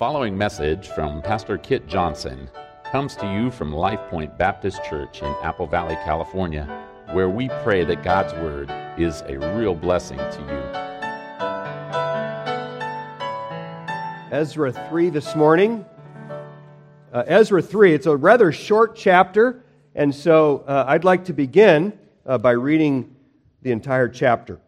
following message from Pastor Kit Johnson comes to you from Life Point Baptist Church in Apple Valley, California, where we pray that God's Word is a real blessing to you. Ezra 3 this morning. Uh, Ezra 3, it's a rather short chapter, and so uh, I'd like to begin uh, by reading the entire chapter.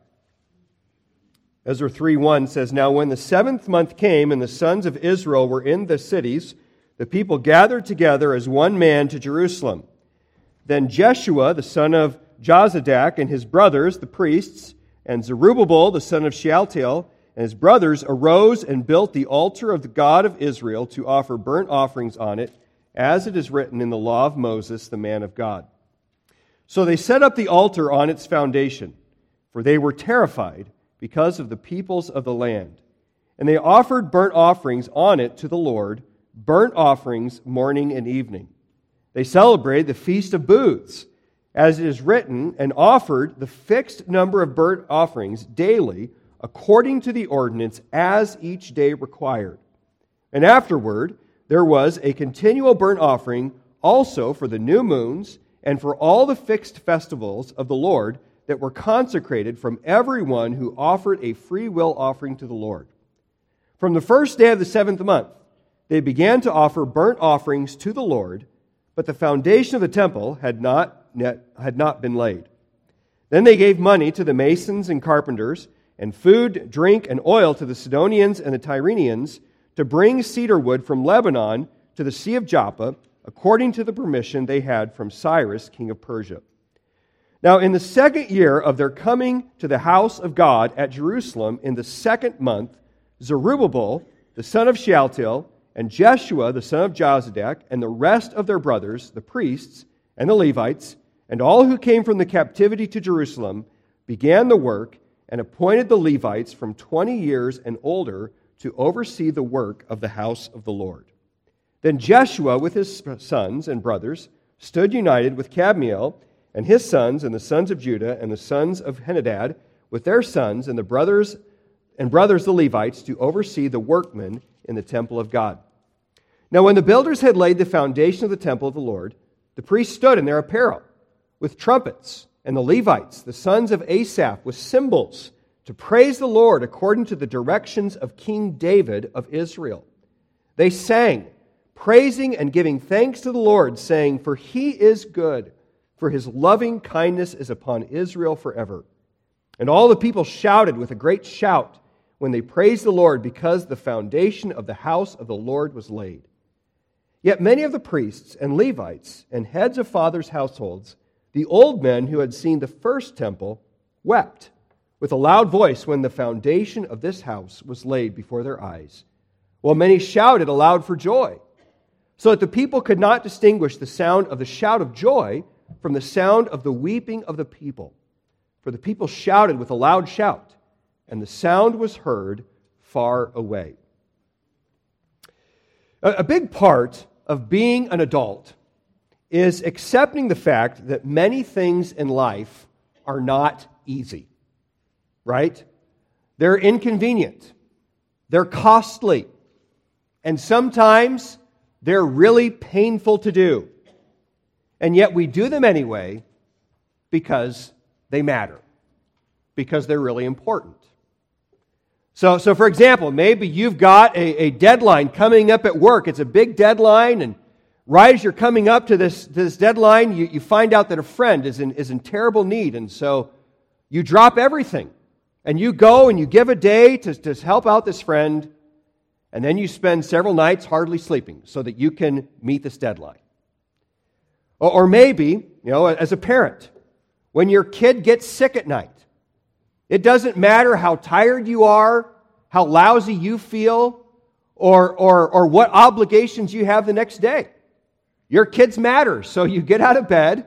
Ezra 3:1 says, Now when the seventh month came and the sons of Israel were in the cities, the people gathered together as one man to Jerusalem. Then Jeshua, the son of Jozadak, and his brothers, the priests, and Zerubbabel, the son of Shealtiel, and his brothers arose and built the altar of the God of Israel to offer burnt offerings on it, as it is written in the law of Moses, the man of God. So they set up the altar on its foundation, for they were terrified because of the peoples of the land. And they offered burnt offerings on it to the Lord, burnt offerings morning and evening. They celebrated the Feast of Booths, as it is written, and offered the fixed number of burnt offerings daily, according to the ordinance, as each day required. And afterward, there was a continual burnt offering also for the new moons and for all the fixed festivals of the Lord that were consecrated from everyone who offered a free will offering to the Lord. From the first day of the seventh month, they began to offer burnt offerings to the Lord, but the foundation of the temple had not, yet, had not been laid. Then they gave money to the masons and carpenters, and food, drink, and oil to the Sidonians and the Tyrians to bring cedar wood from Lebanon to the Sea of Joppa, according to the permission they had from Cyrus, king of Persia. Now, in the second year of their coming to the house of God at Jerusalem, in the second month, Zerubbabel, the son of Shealtiel, and Jeshua, the son of Jozadak, and the rest of their brothers, the priests, and the Levites, and all who came from the captivity to Jerusalem, began the work and appointed the Levites from 20 years and older to oversee the work of the house of the Lord. Then Jeshua, with his sons and brothers, stood united with Kadmiel and his sons and the sons of Judah and the sons of Henadad with their sons and the brothers and brothers the Levites to oversee the workmen in the temple of God. Now when the builders had laid the foundation of the temple of the Lord, the priests stood in their apparel with trumpets, and the Levites, the sons of Asaph, with cymbals to praise the Lord according to the directions of King David of Israel. They sang, praising and giving thanks to the Lord, saying, For he is good for his loving kindness is upon Israel forever. And all the people shouted with a great shout when they praised the Lord because the foundation of the house of the Lord was laid. Yet many of the priests and Levites and heads of fathers' households, the old men who had seen the first temple, wept with a loud voice when the foundation of this house was laid before their eyes, while many shouted aloud for joy, so that the people could not distinguish the sound of the shout of joy from the sound of the weeping of the people. For the people shouted with a loud shout, and the sound was heard far away. A big part of being an adult is accepting the fact that many things in life are not easy, right? They're inconvenient, they're costly, and sometimes they're really painful to do. And yet we do them anyway because they matter, because they're really important. So, so for example, maybe you've got a, a deadline coming up at work. It's a big deadline, and right as you're coming up to this, to this deadline, you, you find out that a friend is in, is in terrible need. And so you drop everything and you go and you give a day to, to help out this friend, and then you spend several nights hardly sleeping so that you can meet this deadline. Or maybe, you know, as a parent, when your kid gets sick at night, it doesn't matter how tired you are, how lousy you feel, or, or, or what obligations you have the next day. Your kids matter, so you get out of bed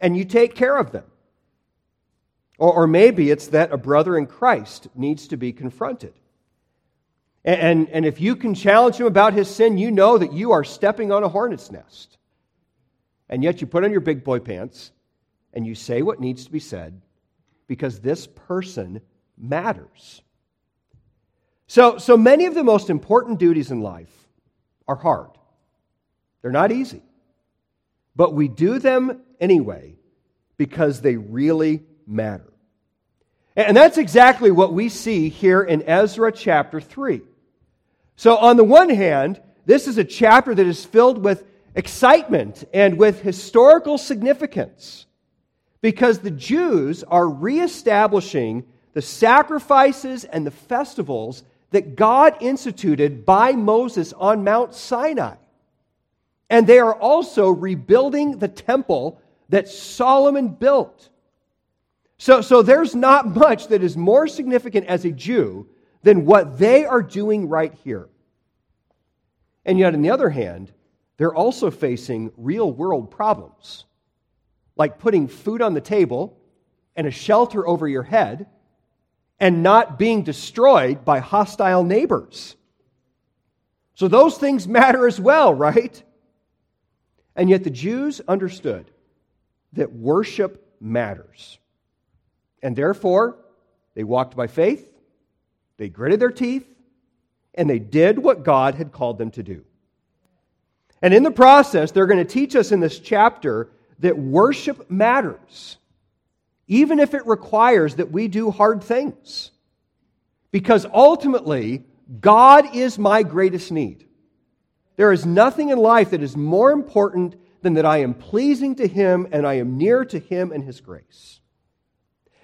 and you take care of them. Or, or maybe it's that a brother in Christ needs to be confronted. And, and, and if you can challenge him about his sin, you know that you are stepping on a hornet's nest. And yet you put on your big boy pants and you say what needs to be said because this person matters. So, so many of the most important duties in life are hard. They're not easy. But we do them anyway because they really matter. And that's exactly what we see here in Ezra chapter 3. So, on the one hand, this is a chapter that is filled with excitement and with historical significance because the Jews are reestablishing the sacrifices and the festivals that God instituted by Moses on Mount Sinai. And they are also rebuilding the temple that Solomon built. So, so there's not much that is more significant as a Jew than what they are doing right here. And yet, on the other hand, they're also facing real world problems, like putting food on the table and a shelter over your head and not being destroyed by hostile neighbors. So, those things matter as well, right? And yet, the Jews understood that worship matters. And therefore, they walked by faith, they gritted their teeth, and they did what God had called them to do. And in the process, they're going to teach us in this chapter that worship matters, even if it requires that we do hard things. Because ultimately, God is my greatest need. There is nothing in life that is more important than that I am pleasing to Him and I am near to Him and His grace.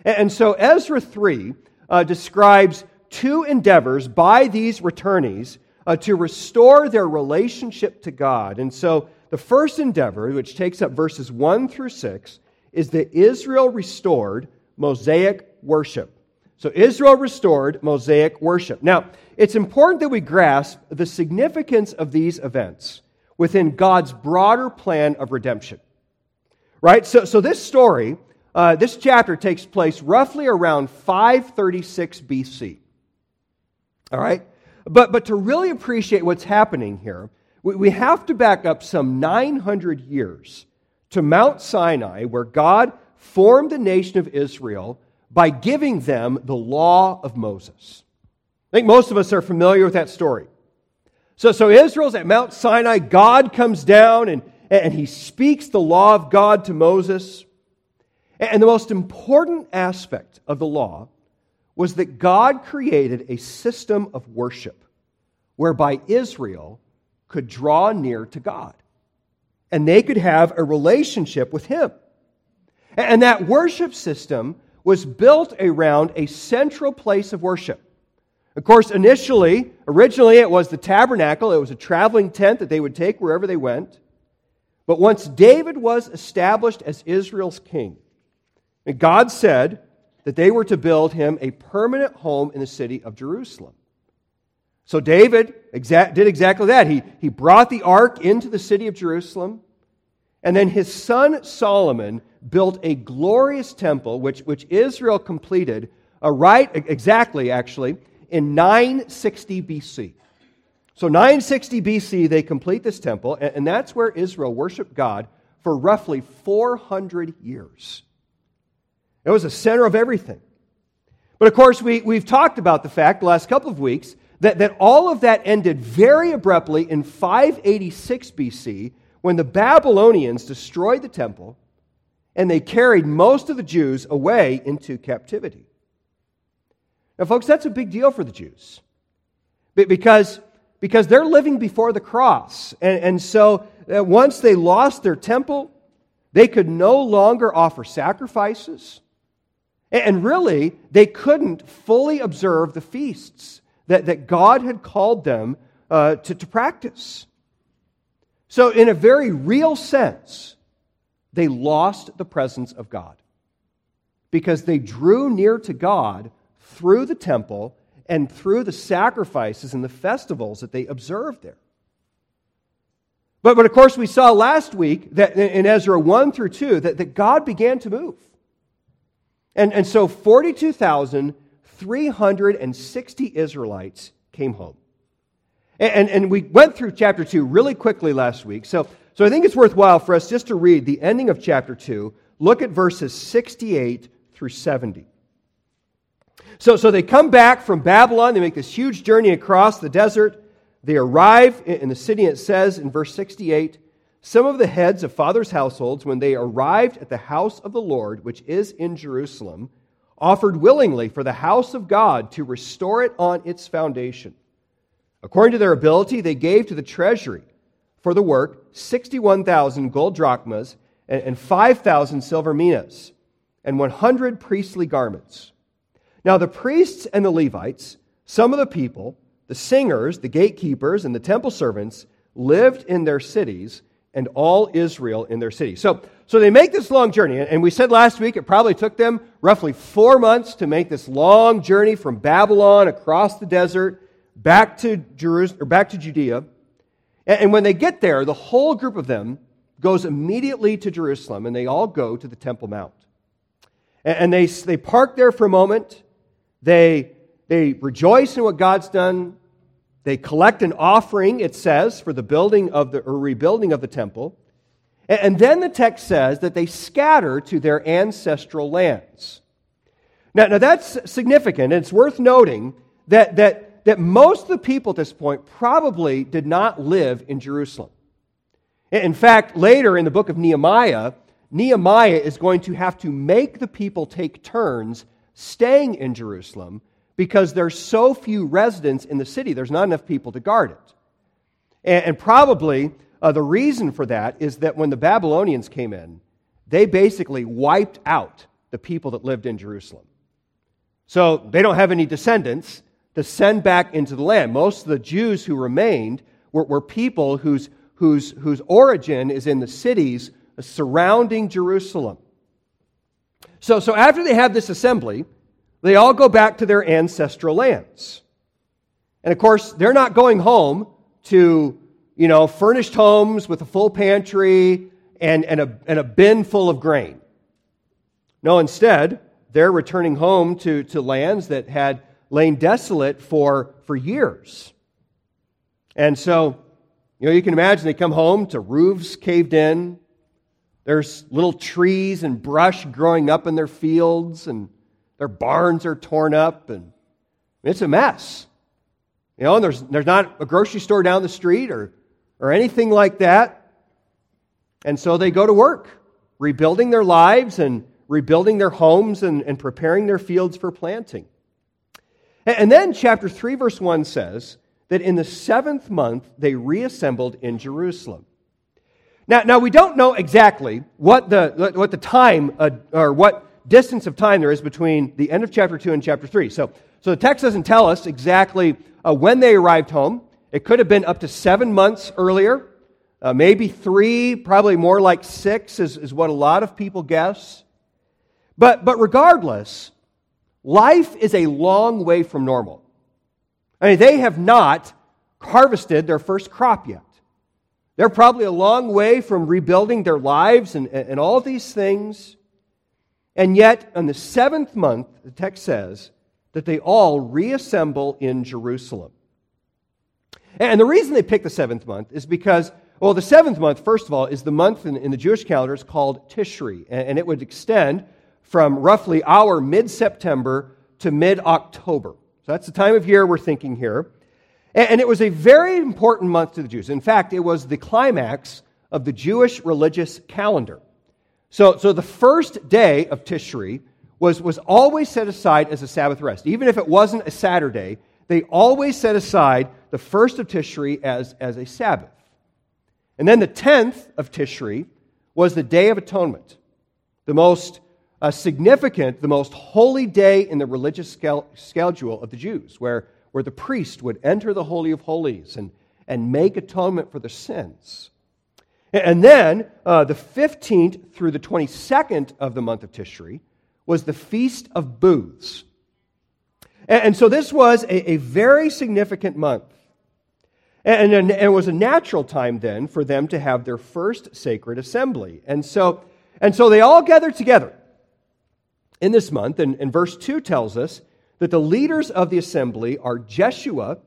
And so Ezra 3 uh, describes two endeavors by these returnees uh, to restore their relationship to God. And so the first endeavor, which takes up verses 1 through 6, is that Israel restored Mosaic worship. So Israel restored Mosaic worship. Now, it's important that we grasp the significance of these events within God's broader plan of redemption. Right? So, so this story uh, this chapter takes place roughly around 536 BC. All right? But, but to really appreciate what's happening here, we, we have to back up some 900 years to Mount Sinai, where God formed the nation of Israel by giving them the law of Moses. I think most of us are familiar with that story. So, so Israel's at Mount Sinai. God comes down and, and he speaks the law of God to Moses. And the most important aspect of the law was that God created a system of worship whereby Israel could draw near to God and they could have a relationship with Him. And that worship system was built around a central place of worship. Of course, initially, originally, it was the tabernacle. It was a traveling tent that they would take wherever they went. But once David was established as Israel's king, and God said that they were to build him a permanent home in the city of Jerusalem. So David exa- did exactly that. He, he brought the ark into the city of Jerusalem. And then his son Solomon built a glorious temple, which, which Israel completed uh, right, exactly actually, in 960 BC. So 960 BC, they complete this temple, and, and that's where Israel worshiped God for roughly 400 years. It was the center of everything. But of course, we, we've talked about the fact the last couple of weeks that, that all of that ended very abruptly in 586 BC when the Babylonians destroyed the temple and they carried most of the Jews away into captivity. Now, folks, that's a big deal for the Jews because, because they're living before the cross. And, and so uh, once they lost their temple, they could no longer offer sacrifices. And really, they couldn't fully observe the feasts that, that God had called them uh, to, to practice. So, in a very real sense, they lost the presence of God because they drew near to God through the temple and through the sacrifices and the festivals that they observed there. But, but of course, we saw last week that in Ezra 1 through 2 that, that God began to move. And, and so 42,360 Israelites came home. And, and, and, we went through chapter 2 really quickly last week. So, so I think it's worthwhile for us just to read the ending of chapter 2. Look at verses 68 through 70. So, so they come back from Babylon. They make this huge journey across the desert. they arrive in the city, it says in verse 68 Some of the heads of fathers' households, when they arrived at the house of the Lord, which is in Jerusalem, offered willingly for the house of God to restore it on its foundation. According to their ability, they gave to the treasury for the work 61,000 gold drachmas and 5,000 silver minas and 100 priestly garments. Now, the priests and the Levites, some of the people, the singers, the gatekeepers, and the temple servants lived in their cities, and all Israel in their city. So, so they make this long journey, and we said last week it probably took them roughly four months to make this long journey from Babylon across the desert back to Jerusalem or back to Judea. And, and when they get there, the whole group of them goes immediately to Jerusalem, and they all go to the Temple Mount. And, and they, they park there for a moment. They they rejoice in what God's done. They collect an offering, it says, for the building of the or rebuilding of the temple. And then the text says that they scatter to their ancestral lands. Now, now that's significant, and it's worth noting that, that, that most of the people at this point probably did not live in Jerusalem. In fact, later in the book of Nehemiah, Nehemiah is going to have to make the people take turns staying in Jerusalem because there's so few residents in the city, there's not enough people to guard it. And, and probably uh, the reason for that is that when the Babylonians came in, they basically wiped out the people that lived in Jerusalem. So they don't have any descendants to send back into the land. Most of the Jews who remained were, were people whose, whose, whose origin is in the cities surrounding Jerusalem. So, so after they have this assembly, they all go back to their ancestral lands. And of course, they're not going home to, you know, furnished homes with a full pantry and, and, a, and a bin full of grain. No, instead, they're returning home to, to lands that had lain desolate for, for years. And so, you know, you can imagine they come home to roofs caved in. There's little trees and brush growing up in their fields and their barns are torn up, and it's a mess. You know, and there's, there's not a grocery store down the street or, or anything like that. And so they go to work, rebuilding their lives and rebuilding their homes and, and preparing their fields for planting. And, and then chapter 3, verse 1 says that in the seventh month they reassembled in Jerusalem. Now, now we don't know exactly what the, what the time uh, or what distance of time there is between the end of chapter 2 and chapter 3. So, so the text doesn't tell us exactly uh, when they arrived home. It could have been up to seven months earlier, uh, maybe three, probably more like six, is, is what a lot of people guess. But, but regardless, life is a long way from normal. I mean, they have not harvested their first crop yet. They're probably a long way from rebuilding their lives and, and all these things. And yet, on the seventh month, the text says that they all reassemble in Jerusalem. And the reason they pick the seventh month is because, well, the seventh month, first of all, is the month in, in the Jewish calendar is called Tishri, and it would extend from roughly our mid September to mid October. So that's the time of year we're thinking here. And it was a very important month to the Jews. In fact, it was the climax of the Jewish religious calendar. So, so the first day of Tishri was, was always set aside as a Sabbath rest. Even if it wasn't a Saturday, they always set aside the first of Tishri as, as a Sabbath. And then the 10th of Tishri was the Day of Atonement, the most uh, significant, the most holy day in the religious schedule of the Jews, where, where the priest would enter the Holy of Holies and, and make atonement for their sins. And then uh, the 15th through the 22nd of the month of Tishri was the Feast of Booths. And, and so this was a, a very significant month. And, and, and, it was a natural time then for them to have their first sacred assembly. And so, and so they all gathered together in this month. And, and verse 2 tells us that the leaders of the assembly are Jeshua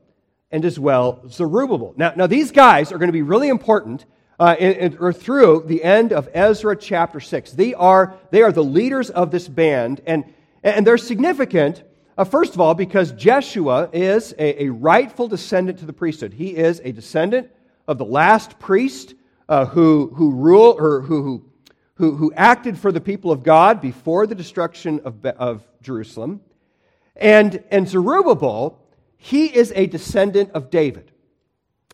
and as well Zerubbabel. Now, now these guys are going to be really important uh, in, in, or through the end of Ezra chapter 6. They are, they are the leaders of this band, and, and they're significant Uh, first of all, because Jeshua is a, a, rightful descendant to the priesthood. He is a descendant of the last priest uh, who, who ruled or who, who, who acted for the people of God before the destruction of, of Jerusalem. And, and Zerubbabel, he is a descendant of David.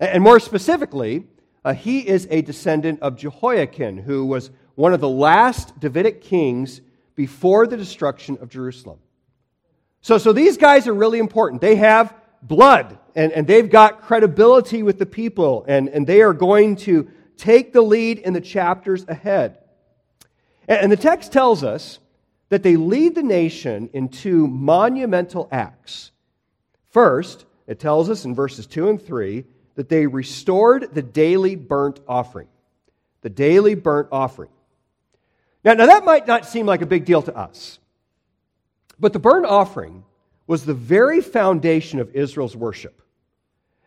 And more specifically, uh, he is a descendant of Jehoiakim, who was one of the last Davidic kings before the destruction of Jerusalem. So, so these guys are really important. They have blood and, and they've got credibility with the people, and, and they are going to take the lead in the chapters ahead. And, and the text tells us that they lead the nation in two monumental acts. First, it tells us in verses 2 and 3 that they restored the daily burnt offering. The daily burnt offering. Now, now that might not seem like a big deal to us, but the burnt offering was the very foundation of Israel's worship.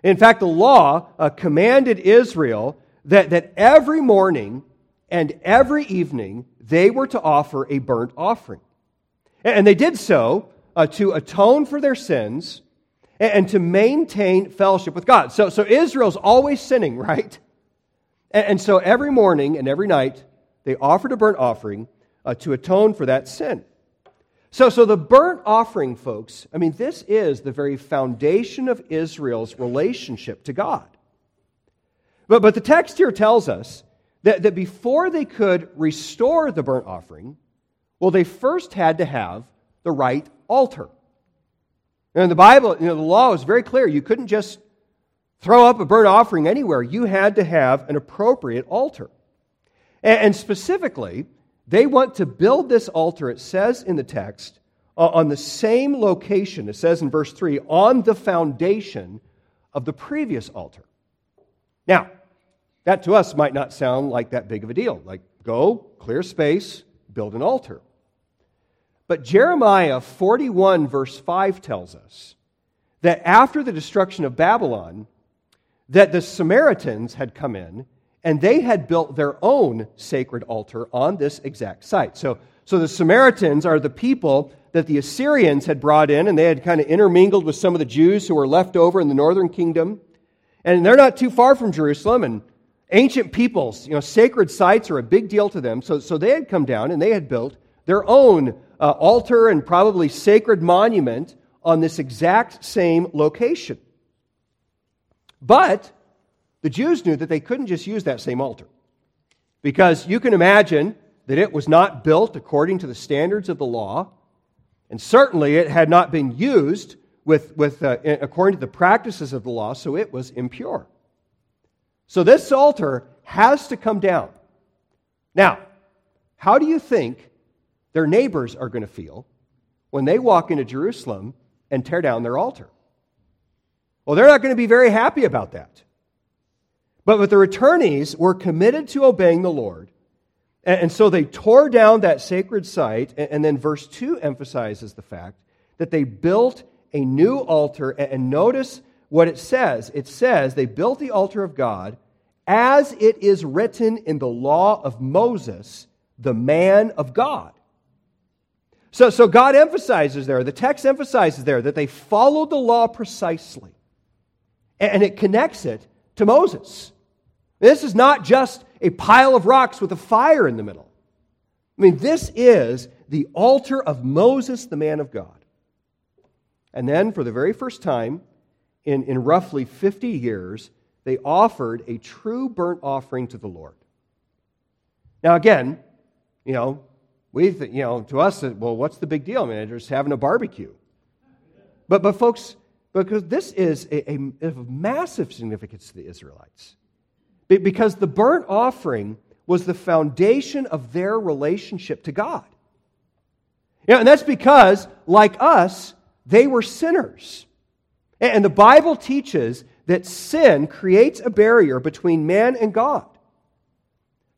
In fact, the law uh, commanded Israel that, that every morning and every evening they were to offer a burnt offering. And they did so uh, to atone for their sins and, to maintain fellowship with God. So, so Israel's always sinning, right? And, and so every morning and every night they offered a burnt offering uh, to atone for that sin. So, so the burnt offering, folks, I mean, this is the very foundation of Israel's relationship to God. But, but the text here tells us that, that before they could restore the burnt offering, well, they first had to have the right altar. And the Bible, you know, the law is very clear. You couldn't just throw up a burnt offering anywhere. You had to have an appropriate altar. And, and specifically, they want to build this altar, it says in the text, uh, on the same location, it says in verse 3, on the foundation of the previous altar. Now, that to us might not sound like that big of a deal. Like, go, clear space, build an altar. But Jeremiah 41, verse 5 tells us that after the destruction of Babylon, that the Samaritans had come in and they had built their own sacred altar on this exact site. So, so the Samaritans are the people that the Assyrians had brought in, and they had kind of intermingled with some of the Jews who were left over in the northern kingdom. And they're not too far from Jerusalem, and ancient peoples, you know, sacred sites are a big deal to them. So, so they had come down and they had built their own uh, altar and probably sacred monument on this exact same location. But the Jews knew that they couldn't just use that same altar. Because you can imagine that it was not built according to the standards of the law, and certainly it had not been used with, with, uh, according to the practices of the law, so it was impure. So this altar has to come down. Now, how do you think their neighbors are going to feel when they walk into Jerusalem and tear down their altar? Well, they're not going to be very happy about that. But, with the returnees were committed to obeying the Lord. And, so they tore down that sacred site. And, then verse 2 emphasizes the fact that they built a new altar. And notice what it says it says they built the altar of God as it is written in the law of Moses, the man of God. So, so God emphasizes there, the text emphasizes there that they followed the law precisely. And it connects it to Moses. This is not just a pile of rocks with a fire in the middle. I mean, this is the altar of Moses, the man of God. And then, for the very first time in, in roughly 50 years, they offered a true burnt offering to the Lord. Now, again, you know, we, th- you know, to us, uh, well, what's the big deal? I mean, just having a barbecue. But, but folks, because this is a, a, of massive significance to the Israelites. Because the burnt offering was the foundation of their relationship to God. You know, and that's because, like us, they were sinners. And the Bible teaches that sin creates a barrier between man and God.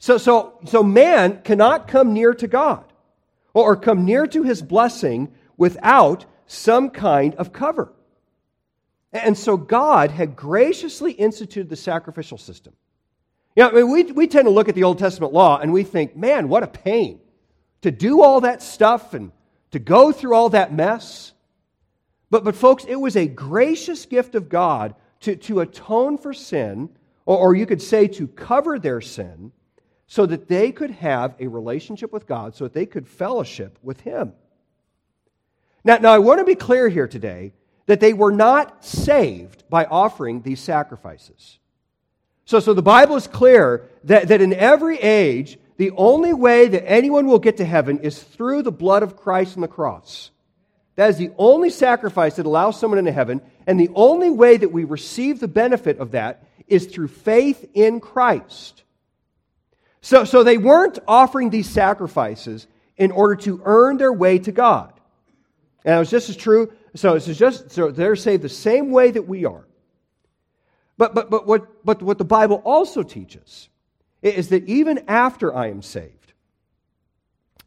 So, so, so man cannot come near to God or come near to his blessing without some kind of cover. And so God had graciously instituted the sacrificial system. You know, I mean, we, we tend to look at the Old Testament law and we think, man, what a pain to do all that stuff and to go through all that mess. But, but folks, it was a gracious gift of God to, to atone for sin, or, or you could say to cover their sin, so that they could have a relationship with God, so that they could fellowship with Him. Now, now I want to be clear here today that they were not saved by offering these sacrifices. So, so the Bible is clear that, that in every age, the only way that anyone will get to heaven is through the blood of Christ on the cross. That is the only sacrifice that allows someone into heaven, and the only way that we receive the benefit of that is through faith in Christ. So, so they weren't offering these sacrifices in order to earn their way to God. And it was just as true. So it's just so they're saved the same way that we are. But but but what but what the Bible also teaches is that even after I am saved,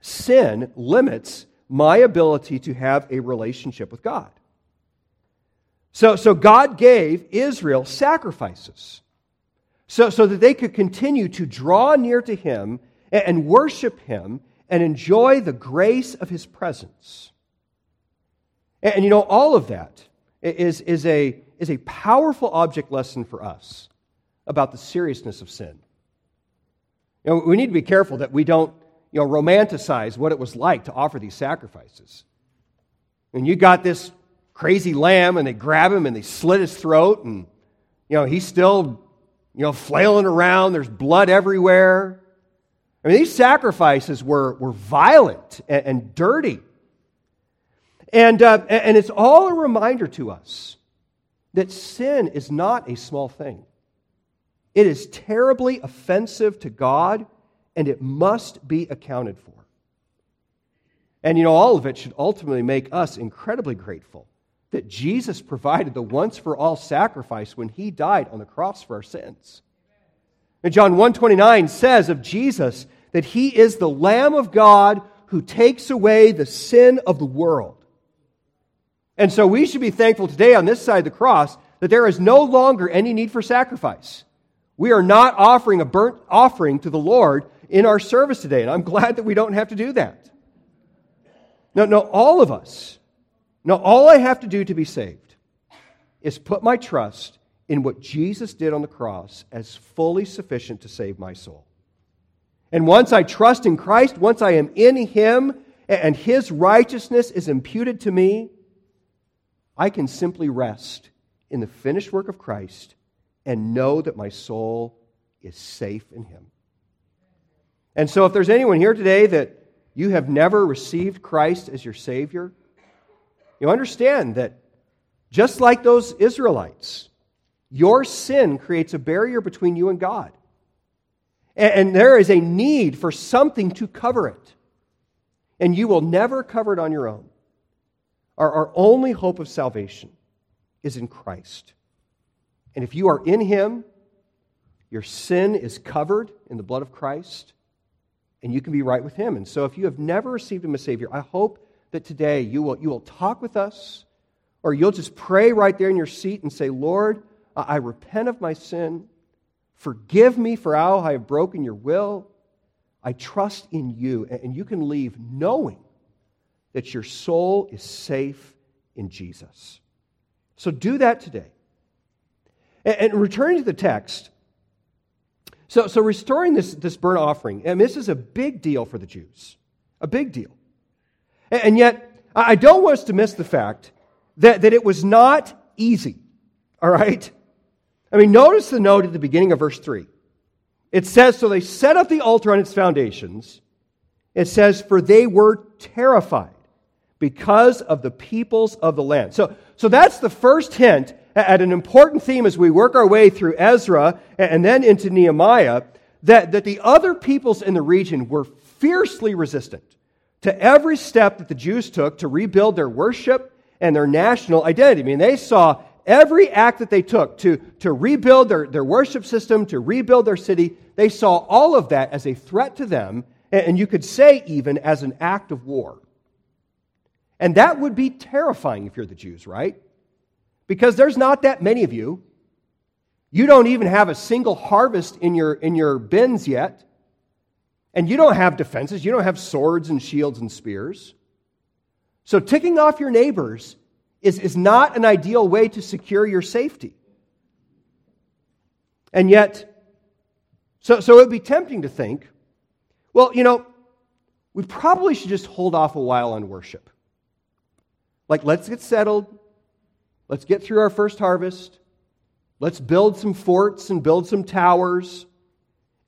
sin limits my ability to have a relationship with God. So, so God gave Israel sacrifices so, so that they could continue to draw near to Him and, and worship Him and enjoy the grace of His presence. And, and you know, all of that is, is, a, is a powerful object lesson for us about the seriousness of sin. You know, we need to be careful that we don't you know, romanticize what it was like to offer these sacrifices. And you got this crazy lamb, and they grab him and they slit his throat, and you know he's still you know flailing around. There's blood everywhere. I mean, these sacrifices were, were violent and, and dirty. And, uh, and it's all a reminder to us that sin is not a small thing. It is terribly offensive to God and it must be accounted for. And you know, all of it should ultimately make us incredibly grateful that Jesus provided the once for all sacrifice when he died on the cross for our sins. And John 129 says of Jesus that he is the Lamb of God who takes away the sin of the world. And so we should be thankful today on this side of the cross that there is no longer any need for sacrifice. We are not offering a burnt offering to the Lord in our service today. And I'm glad that we don't have to do that. No, no, all of us. No, all I have to do to be saved is put my trust in what Jesus did on the cross as fully sufficient to save my soul. And once I trust in Christ, once I am in Him and His righteousness is imputed to me, I can simply rest in the finished work of Christ and know that my soul is safe in Him. And so, if there's anyone here today that you have never received Christ as your Savior, you understand that just like those Israelites, your sin creates a barrier between you and God. And there is a need for something to cover it. And you will never cover it on your own. Our, our only hope of salvation is in Christ. And if you are in Him, your sin is covered in the blood of Christ and you can be right with Him. And so, if you have never received Him as Savior, I hope that today you will, you will talk with us, or you'll just pray right there in your seat and say, Lord, I repent of my sin. Forgive me for how I have broken your will. I trust in you. And you can leave knowing that your soul is safe in Jesus. So do that today. And returning to the text, so, so restoring this, this burnt offering, and this is a big deal for the Jews. A big deal. And yet, I don't want us to miss the fact that, that it was not easy. All right? I mean, notice the note at the beginning of verse 3. It says, So they set up the altar on its foundations. It says, For they were terrified because of the peoples of the land. So, so that's the first hint at an important theme as we work our way through Ezra and then into Nehemiah that, that the other peoples in the region were fiercely resistant to every step that the Jews took to rebuild their worship and their national identity. I mean, they saw every act that they took to, to rebuild their, their worship system, to rebuild their city, they saw all of that as a threat to them, and you could say even as an act of war. And that would be terrifying if you're the Jews, right? because there's not that many of you. You don't even have a single harvest in your, in your bins yet. And you don't have defenses. You don't have swords and shields and spears. So ticking off your neighbors is, is not an ideal way to secure your safety. And yet, so, so it would be tempting to think, well, you know, we probably should just hold off a while on worship. Like, let's get settled. Let's get through our first harvest. Let's build some forts and build some towers.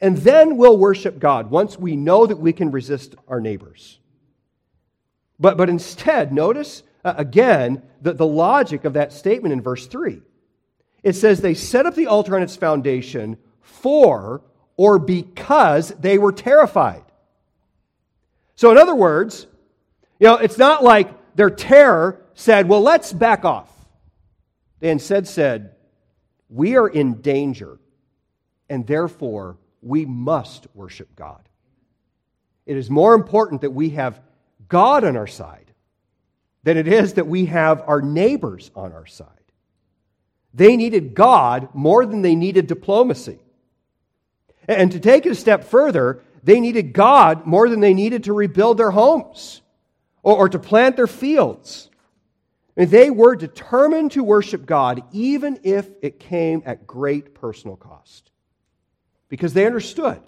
And then we'll worship God once we know that we can resist our neighbors. But, but instead, notice uh, again the, the logic of that statement in verse 3. It says they set up the altar on its foundation for or because they were terrified. So, in other words, you know, it's not like their terror said, well, let's back off. They instead said, we are in danger, and therefore we must worship God. It is more important that we have God on our side than it is that we have our neighbors on our side. They needed God more than they needed diplomacy. And to take it a step further, they needed God more than they needed to rebuild their homes or, or to plant their fields. And they were determined to worship God even if it came at great personal cost. Because they understood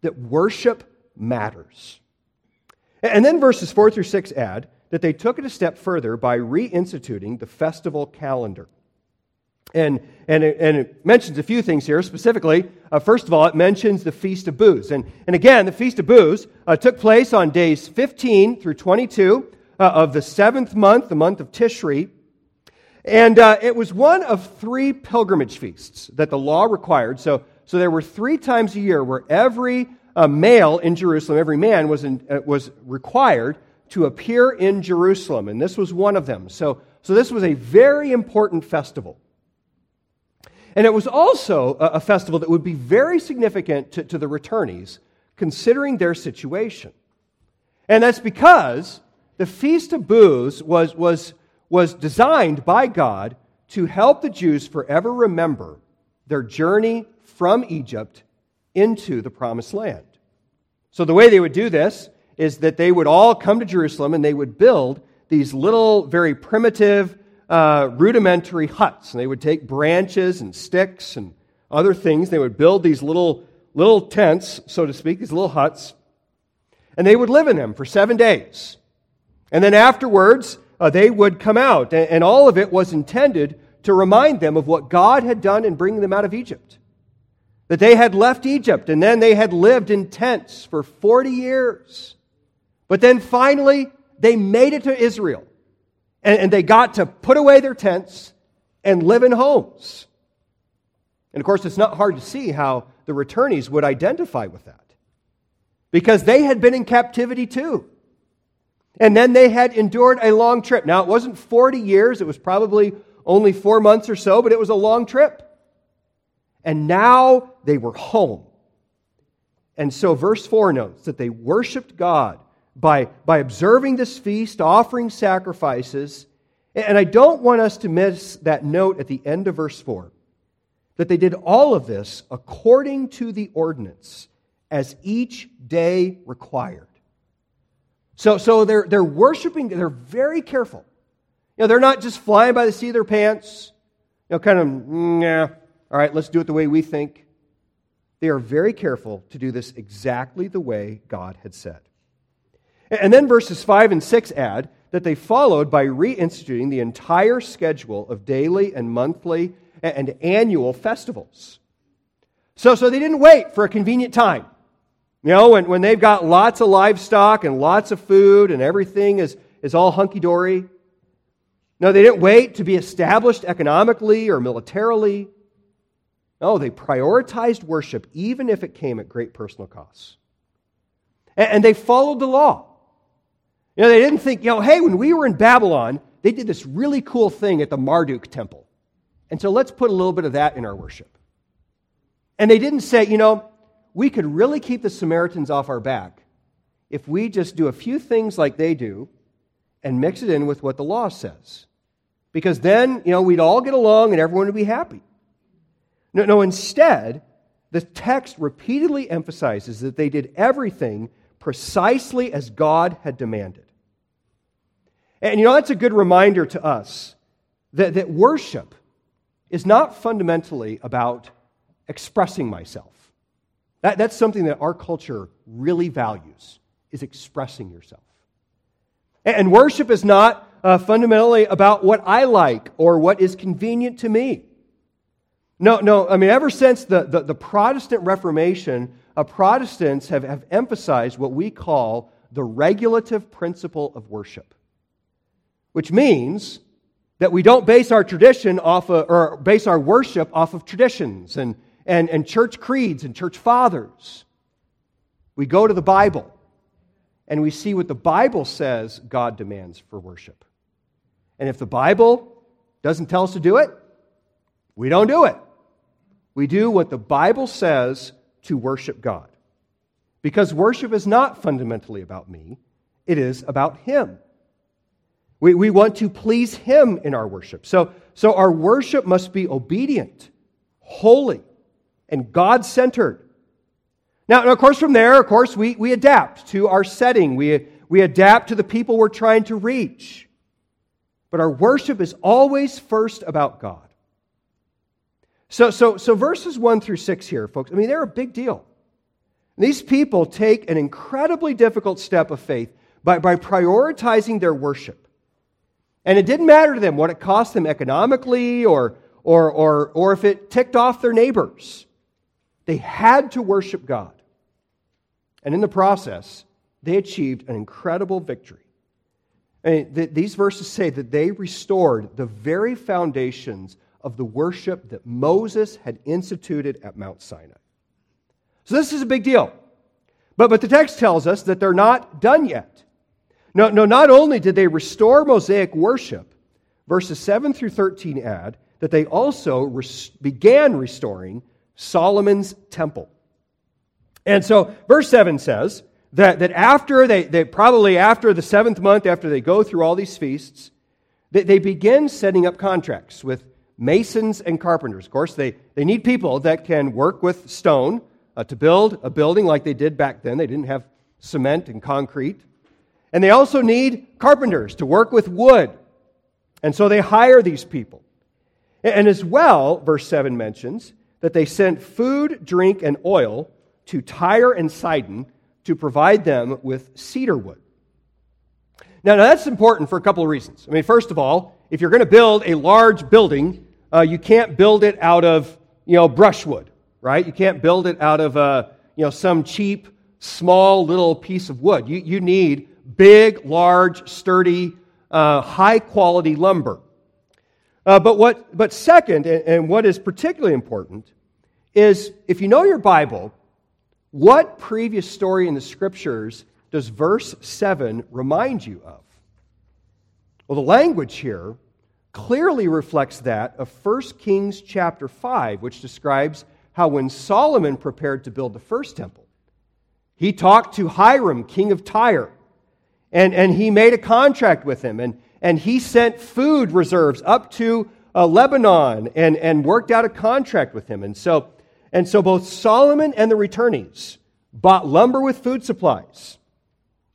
that worship matters. And then verses 4 through 6 add that they took it a step further by reinstituting the festival calendar. And, and, it, and it mentions a few things here. Specifically, uh, first of all, it mentions the Feast of Booths. And, and again, the Feast of Booths uh, took place on days 15 through 22 uh, of the seventh month, the month of Tishri. And uh, it was one of three pilgrimage feasts that the law required. So, so there were three times a year where every uh, male in Jerusalem, every man was, in, uh, was required to appear in Jerusalem. And this was one of them. So, so this was a very important festival. And it was also a, a festival that would be very significant to, to the returnees, considering their situation. And that's because the Feast of Booths was, was, was designed by God to help the Jews forever remember their journey from Egypt into the promised land. So, the way they would do this is that they would all come to Jerusalem and they would build these little, very primitive, uh, rudimentary huts. And they would take branches and sticks and other things. They would build these little, little tents, so to speak, these little huts. And they would live in them for seven days. And then afterwards, uh, they would come out, and, and all of it was intended to remind them of what God had done in bringing them out of Egypt. That they had left Egypt, and then they had lived in tents for 40 years. But then finally, they made it to Israel, and, and they got to put away their tents and live in homes. And of course, it's not hard to see how the returnees would identify with that. Because they had been in captivity too. And then they had endured a long trip. Now, it wasn't 40 years, it was probably only four months or so, but it was a long trip. And now they were home. And so, verse 4 notes that they worshiped God by, by observing this feast, offering sacrifices. And I don't want us to miss that note at the end of verse 4 that they did all of this according to the ordinance as each day required. So, so they're, they're worshiping, they're very careful. You know, they're not just flying by the seat of their pants, you know, kind of, mm, yeah, all right, let's do it the way we think. They are very careful to do this exactly the way God had said. And then verses 5 and 6 add that they followed by reinstituting the entire schedule of daily and monthly and annual festivals. So, so they didn't wait for a convenient time. You know, when, when they've got lots of livestock and lots of food and everything is, is all hunky dory. No, they didn't wait to be established economically or militarily. No, they prioritized worship even if it came at great personal costs. And, and they followed the law. You know, they didn't think, you know, hey, when we were in Babylon, they did this really cool thing at the Marduk temple. And so let's put a little bit of that in our worship. And they didn't say, you know, we could really keep the Samaritans off our back if we just do a few things like they do and mix it in with what the law says. Because then, you know, we'd all get along and everyone would be happy. No, no, instead, the text repeatedly emphasizes that they did everything precisely as God had demanded. And you know, that's a good reminder to us that, that worship is not fundamentally about expressing myself. That, that's something that our culture really values, is expressing yourself. And, and worship is not uh, fundamentally about what I like or what is convenient to me. No, no, I mean, ever since the, the, the Protestant Reformation, uh, Protestants have, have emphasized what we call the regulative principle of worship, which means that we don't base our tradition off of, or base our worship off of traditions and, and, and church creeds and church fathers. We go to the Bible and we see what the Bible says God demands for worship. And if the Bible doesn't tell us to do it, we don't do it. We do what the Bible says to worship God. Because worship is not fundamentally about me, it is about Him. We, we want to please Him in our worship. So, so our worship must be obedient, holy, and God centered. Now, of course, from there, of course, we, we adapt to our setting, we, we adapt to the people we're trying to reach. But our worship is always first about God. So, so, so verses 1 through 6 here, folks, I mean, they're a big deal. These people take an incredibly difficult step of faith by, by prioritizing their worship. And it didn't matter to them what it cost them economically or, or, or, or if it ticked off their neighbors. They had to worship God. And in the process, they achieved an incredible victory. I mean, th- these verses say that they restored the very foundations of the worship that Moses had instituted at Mount Sinai. So this is a big deal. But, but the text tells us that they're not done yet. No, no, not only did they restore Mosaic worship, verses 7 through 13 add that they also res- began restoring Solomon's temple. And so, verse 7 says that, that after they, they, probably after the seventh month, after they go through all these feasts, they, they begin setting up contracts with masons and carpenters. Of course, they, they need people that can work with stone uh, to build a building like they did back then. They didn't have cement and concrete. And they also need carpenters to work with wood. And so they hire these people. And as well, verse 7 mentions that they sent food, drink, and oil to Tyre and Sidon to provide them with cedar wood. Now, now that's important for a couple of reasons. I mean, first of all, if you're going to build a large building, uh, you can't build it out of you know brushwood, right? You can't build it out of uh, you know some cheap, small little piece of wood. You, you need big, large, sturdy, uh, high quality lumber. Uh, but, what, but second, and, and what is particularly important, is if you know your Bible, what previous story in the scriptures does verse 7 remind you of? Well, the language here clearly reflects that of 1 Kings chapter 5, which describes how when Solomon prepared to build the first temple, he talked to Hiram, king of Tyre, and, and he made a contract with him, and, and he sent food reserves up to uh, Lebanon and, and worked out a contract with him. And so, and so both Solomon and the returnees bought lumber with food supplies.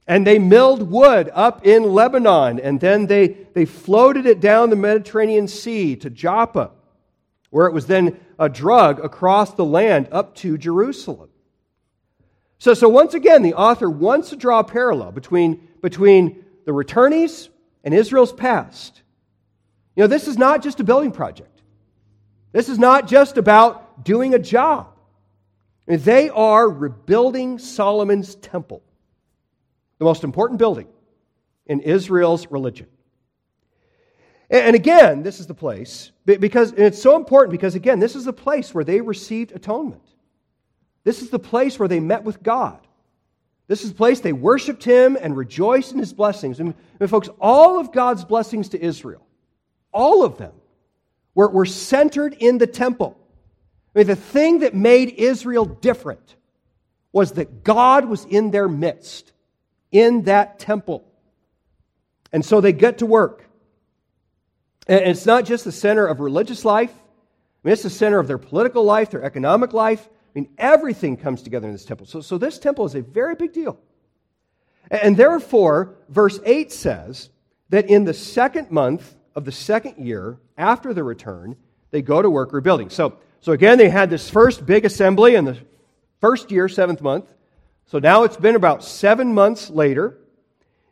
And they milled wood up in Lebanon, and then they, they floated it down the Mediterranean Sea to Joppa, where it was then a drug across the land up to Jerusalem. So, so once again, the author wants to draw a parallel between between the returnees and Israel's past. You know, this is not just a building project. This is not just about doing a job. They are rebuilding Solomon's temple, the most important building in Israel's religion. And again, this is the place, because it's so important because, again, this is the place where they received atonement. This is the place where they met with God. This is the place they worshiped him and rejoiced in his blessings. And, and folks, all of God's blessings to Israel, all of them, were, were centered in the temple. I mean, the thing that made Israel different was that God was in their midst, in that temple. And so they get to work. And it's not just the center of religious life, I mean, it's the center of their political life, their economic life. I mean, everything comes together in this temple. So, so this temple is a very big deal. And therefore, verse 8 says that in the second month of the second year after the return, they go to work rebuilding. So, so again, they had this first big assembly in the first year, seventh month. So now it's been about seven months later,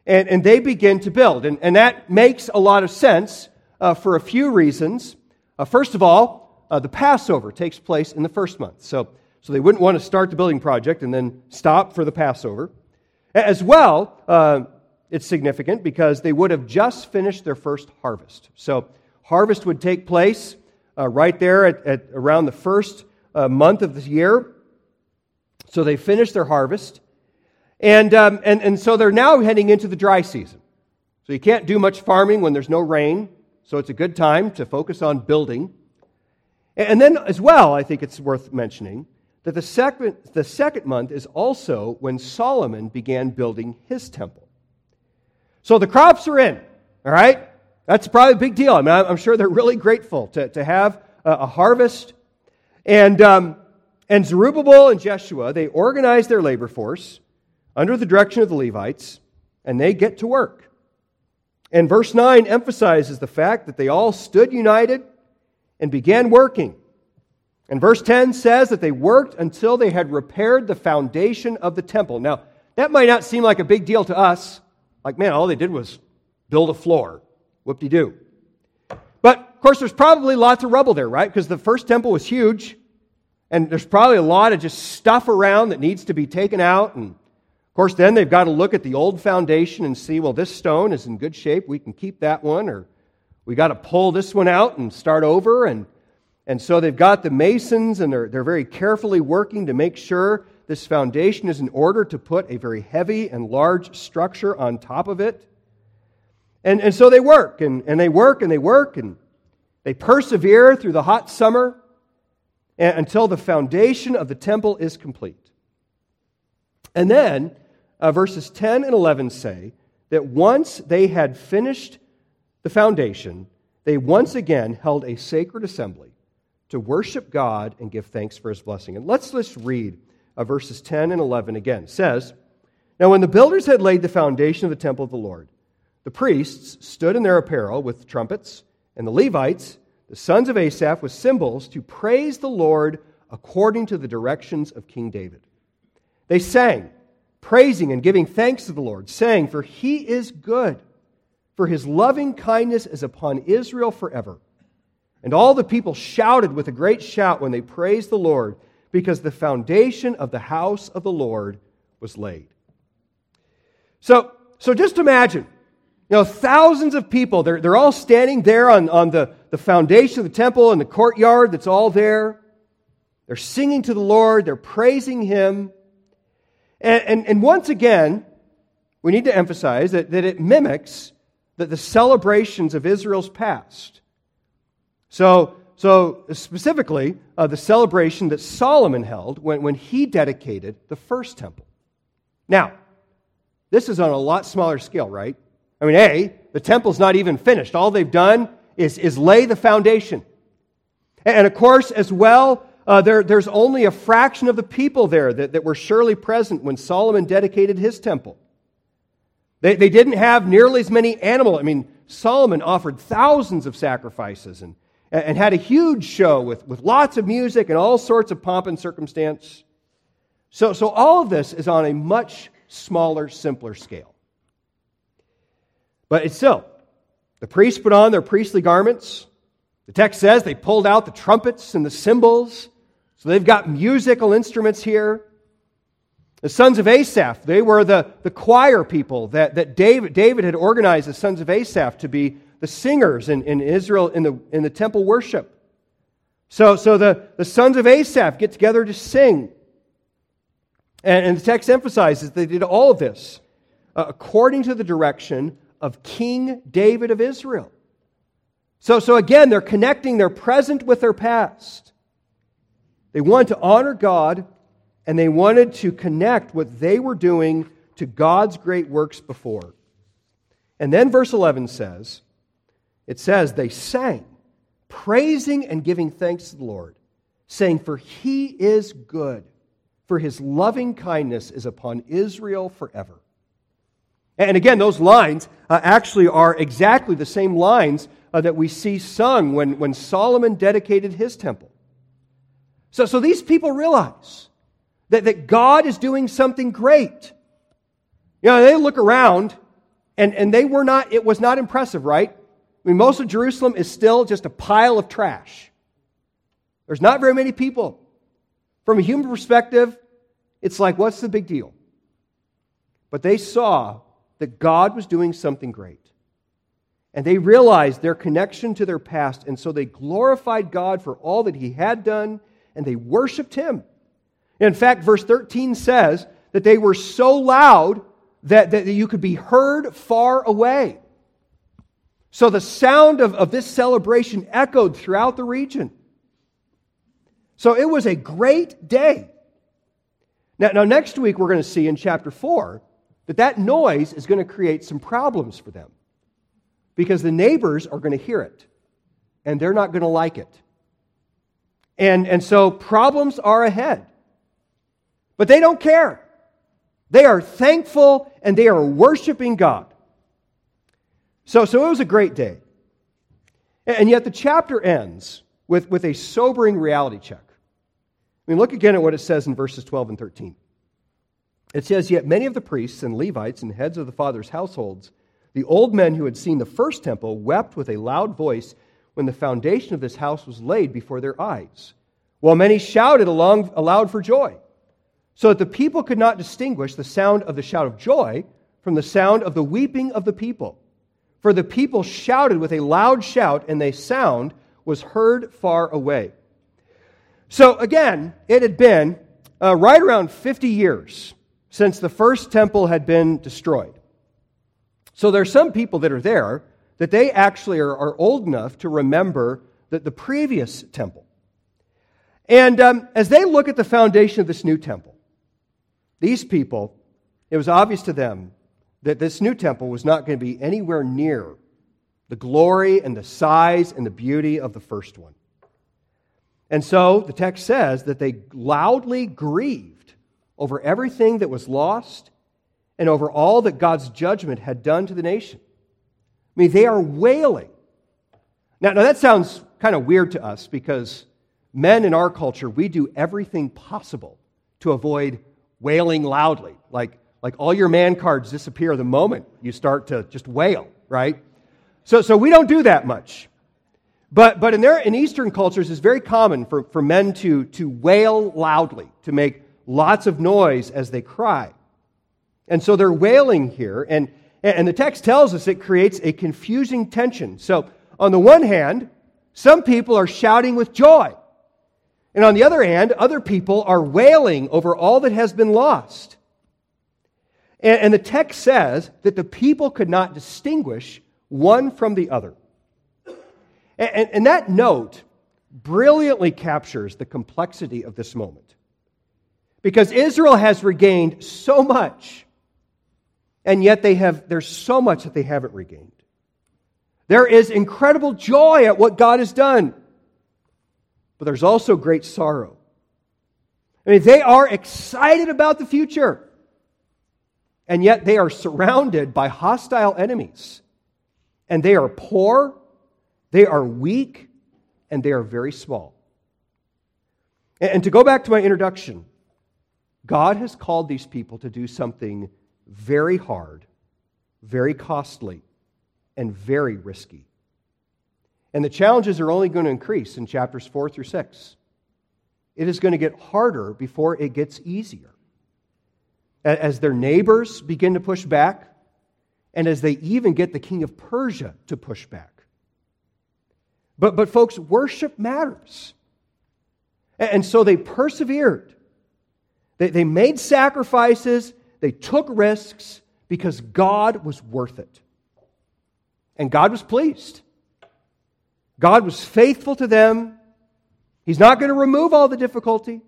and, and they begin to build. And, and that makes a lot of sense uh, for a few reasons. Uh, first of all, uh, the Passover takes place in the first month. So, so they wouldn't want to start the building project and then stop for the Passover. As well, uh, it's significant because they would have just finished their first harvest. So, harvest would take place uh, right there at, at, around the first uh, month of the year. So, they finished their harvest. And, um, and, and so they're now heading into the dry season. So, you can't do much farming when there's no rain. So, it's a good time to focus on building. And then, as well, I think it's worth mentioning that the second, the second month is also when Solomon began building his temple. So the crops are in, all right? That's probably a big deal. I mean, I'm sure they're really grateful to, to have a, a harvest. And, um, and Zerubbabel and Jeshua, they organize their labor force under the direction of the Levites, and they get to work. And verse 9 emphasizes the fact that they all stood united and began working. And verse 10 says that they worked until they had repaired the foundation of the temple. Now, that might not seem like a big deal to us. Like, man, all they did was build a floor. Whoop de doo. But, of course, there's probably lots of rubble there, right? Because the first temple was huge. And there's probably a lot of just stuff around that needs to be taken out. And, of course, then they've got to look at the old foundation and see, well, this stone is in good shape. We can keep that one. Or we got to pull this one out and start over. And, and so they've got the masons, and they're, they're very carefully working to make sure this foundation is in order to put a very heavy and large structure on top of it. And, and so they work, and, and they work, and they work, and they persevere through the hot summer until the foundation of the temple is complete. And then uh, verses 10 and 11 say that once they had finished the foundation, they once again held a sacred assembly to worship God and give thanks for his blessing. And let's just read uh, verses 10 and 11 again. It says, Now when the builders had laid the foundation of the temple of the Lord, the priests stood in their apparel with trumpets, and the Levites, the sons of Asaph, with cymbals to praise the Lord according to the directions of King David. They sang, praising and giving thanks to the Lord, saying, For he is good, for his loving kindness is upon Israel forever. And all the people shouted with a great shout when they praised the Lord because the foundation of the house of the Lord was laid. So, so just imagine, you know, thousands of people, they're, they're all standing there on, on the, the foundation of the temple and the courtyard that's all there. They're singing to the Lord, they're praising Him. And, and, and once again, we need to emphasize that, that it mimics the, the celebrations of Israel's past. So, so, specifically, uh, the celebration that Solomon held when, when he dedicated the first temple. Now, this is on a lot smaller scale, right? I mean, A, the temple's not even finished. All they've done is, is lay the foundation. And, of course, as well, uh, there, there's only a fraction of the people there that, that were surely present when Solomon dedicated his temple. They, they didn't have nearly as many animals. I mean, Solomon offered thousands of sacrifices and and had a huge show with, with lots of music and all sorts of pomp and circumstance. So, so all of this is on a much smaller, simpler scale. But it's still, the priests put on their priestly garments. The text says they pulled out the trumpets and the cymbals. So they've got musical instruments here. The sons of Asaph, they were the, the choir people that, that David, David had organized the sons of Asaph to be the singers in, in Israel in the, in the temple worship. So, so the, the sons of Asaph get together to sing. And, and the text emphasizes they did all of this uh, according to the direction of King David of Israel. So, so again, they're connecting their present with their past. They wanted to honor God and they wanted to connect what they were doing to God's great works before. And then verse 11 says, it says, they sang, praising and giving thanks to the Lord, saying, For he is good, for his loving kindness is upon Israel forever. And again, those lines uh, actually are exactly the same lines uh, that we see sung when, when Solomon dedicated his temple. So, so these people realize that, that God is doing something great. You know, they look around and, and they were not, it was not impressive, right? I mean, most of Jerusalem is still just a pile of trash. There's not very many people. From a human perspective, it's like, what's the big deal? But they saw that God was doing something great. And they realized their connection to their past, and so they glorified God for all that He had done, and they worshiped Him. In fact, verse 13 says that they were so loud that, that you could be heard far away. So the sound of, of this celebration echoed throughout the region. So it was a great day. Now, now next week, we're going to see in chapter 4 that that noise is going to create some problems for them because the neighbors are going to hear it and they're not going to like it. And, and so problems are ahead. But they don't care. They are thankful and they are worshiping God. So, so it was a great day. And yet the chapter ends with, with a sobering reality check. I mean, look again at what it says in verses 12 and 13. It says, Yet many of the priests and Levites and heads of the fathers' households, the old men who had seen the first temple, wept with a loud voice when the foundation of this house was laid before their eyes, while many shouted along, aloud for joy, so that the people could not distinguish the sound of the shout of joy from the sound of the weeping of the people. For the people shouted with a loud shout, and the sound was heard far away. So again, it had been uh, right around 50 years since the first temple had been destroyed. So there are some people that are there that they actually are, are old enough to remember that the previous temple. And um, as they look at the foundation of this new temple, these people, it was obvious to them that this new temple was not going to be anywhere near the glory and the size and the beauty of the first one. And so the text says that they loudly grieved over everything that was lost and over all that God's judgment had done to the nation. I mean, they are wailing. Now, now that sounds kind of weird to us because men in our culture, we do everything possible to avoid wailing loudly. Like, like all your man cards disappear the moment you start to just wail, right? So, so we don't do that much. But, but in, their, in Eastern cultures, it's very common for, for men to, to wail loudly, to make lots of noise as they cry. And so they're wailing here. And, and the text tells us it creates a confusing tension. So, on the one hand, some people are shouting with joy. And on the other hand, other people are wailing over all that has been lost. And, and the text says that the people could not distinguish one from the other. And, and, and that note brilliantly captures the complexity of this moment. Because Israel has regained so much, and yet they have, there's so much that they haven't regained. There is incredible joy at what God has done, but there's also great sorrow. I mean, they are excited about the future, and yet they are surrounded by hostile enemies. And they are poor, they are weak, and they are very small. And to go back to my introduction, God has called these people to do something very hard, very costly, and very risky. And the challenges are only going to increase in chapters 4 through 6. It is going to get harder before it gets easier. As their neighbors begin to push back, and as they even get the king of Persia to push back. But, but folks, worship matters. And so they persevered. They, they made sacrifices, they took risks because God was worth it. And God was pleased. God was faithful to them. He's not going to remove all the difficulty,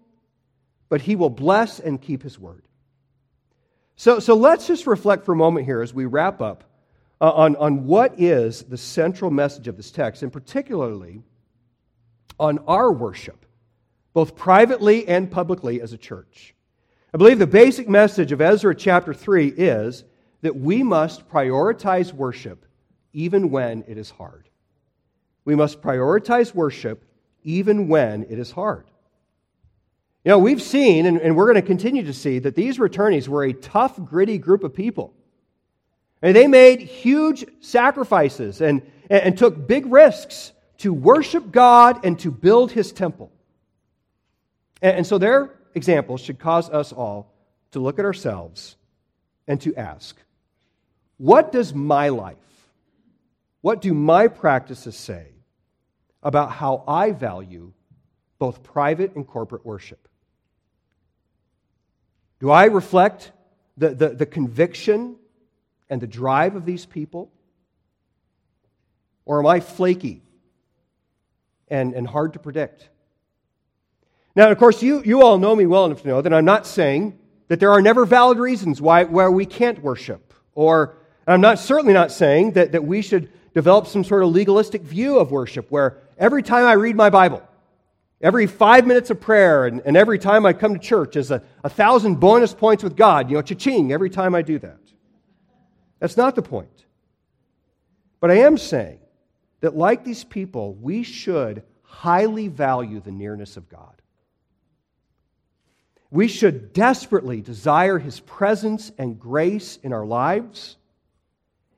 but He will bless and keep His word. So, so let's just reflect for a moment here as we wrap up uh, on, on what is the central message of this text, and particularly on our worship, both privately and publicly as a church. I believe the basic message of Ezra chapter 3 is that we must prioritize worship even when it is hard. We must prioritize worship even when it is hard. You know, we've seen, and, and we're going to continue to see, that these returnees were a tough, gritty group of people. And they made huge sacrifices and, and, and took big risks to worship God and to build his temple. And, and so their examples should cause us all to look at ourselves and to ask, what does my life, what do my practices say about how I value both private and corporate worship? Do I reflect the, the, the, conviction and the drive of these people? Or am I flaky and, and hard to predict? Now, of course, you, you all know me well enough to know that I'm not saying that there are never valid reasons why where we can't worship. Or I'm not certainly not saying that, that we should develop some sort of legalistic view of worship where every time I read my Bible, every five minutes of prayer, and, and every time I come to church is a, a thousand bonus points with God, you know, cha-ching, every time I do that. That's not the point. But I am saying that, like these people, we should highly value the nearness of God. We should desperately desire His presence and grace in our lives.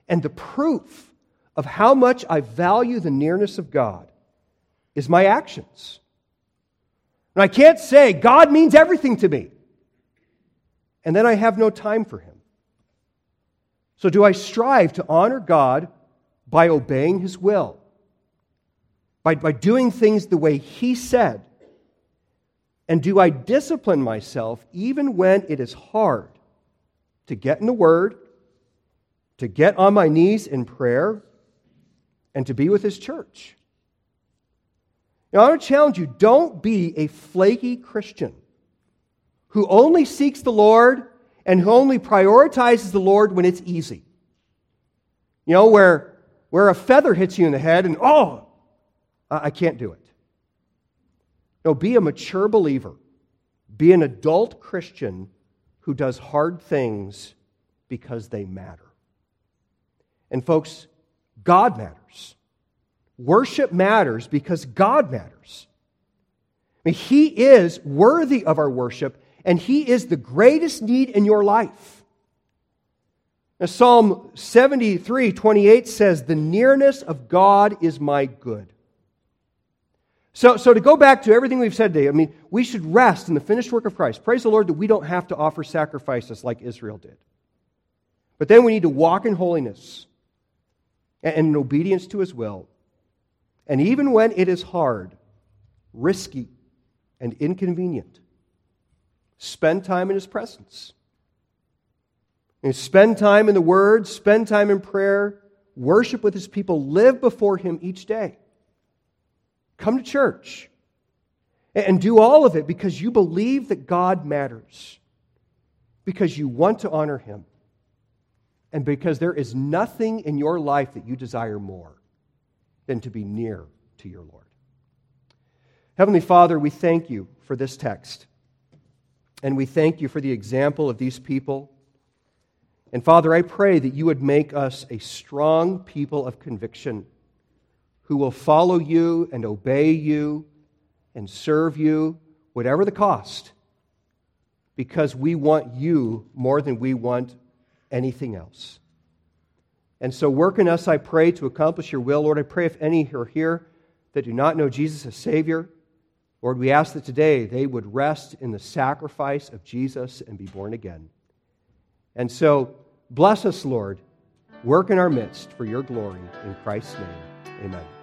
And the proof of how much I value the nearness of God is my actions. And I can't say, God means everything to me, and then I have no time for Him. So, do I strive to honor God by obeying His will? By, by doing things the way He said? And do I discipline myself even when it is hard to get in the Word, to get on my knees in prayer, and to be with His church? Now, I want to challenge you don't be a flaky Christian who only seeks the Lord and who only prioritizes the Lord when it's easy. You know, where, where a feather hits you in the head and, oh, I can't do it. No, be a mature believer. Be an adult Christian who does hard things because they matter. And, folks, God matters. Worship matters because God matters. I mean, he is worthy of our worship, and He is the greatest need in your life. Now, Psalm 73 28 says, The nearness of God is my good. So, so to go back to everything we've said today, I mean, we should rest in the finished work of Christ. Praise the Lord that we don't have to offer sacrifices like Israel did. But then we need to walk in holiness and in obedience to his will. And even when it is hard, risky, and inconvenient, Spend time in His presence. And spend time in the Word, spend time in prayer, worship with His people, live before Him each day. Come to church and do all of it because you believe that God matters, because you want to honor Him, and because there is nothing in your life that you desire more than to be near to your Lord. Heavenly Father, we thank you for this text. And we thank you for the example of these people. And Father, I pray that you would make us a strong people of conviction who will follow you and obey you and serve you, whatever the cost, because we want you more than we want anything else. And so, work in us, I pray, to accomplish your will. Lord, I pray if any are here that do not know Jesus as Savior, Lord, we ask that today they would rest in the sacrifice of Jesus and be born again. And so, bless us, Lord. Work in our midst for your glory. In Christ's name, amen.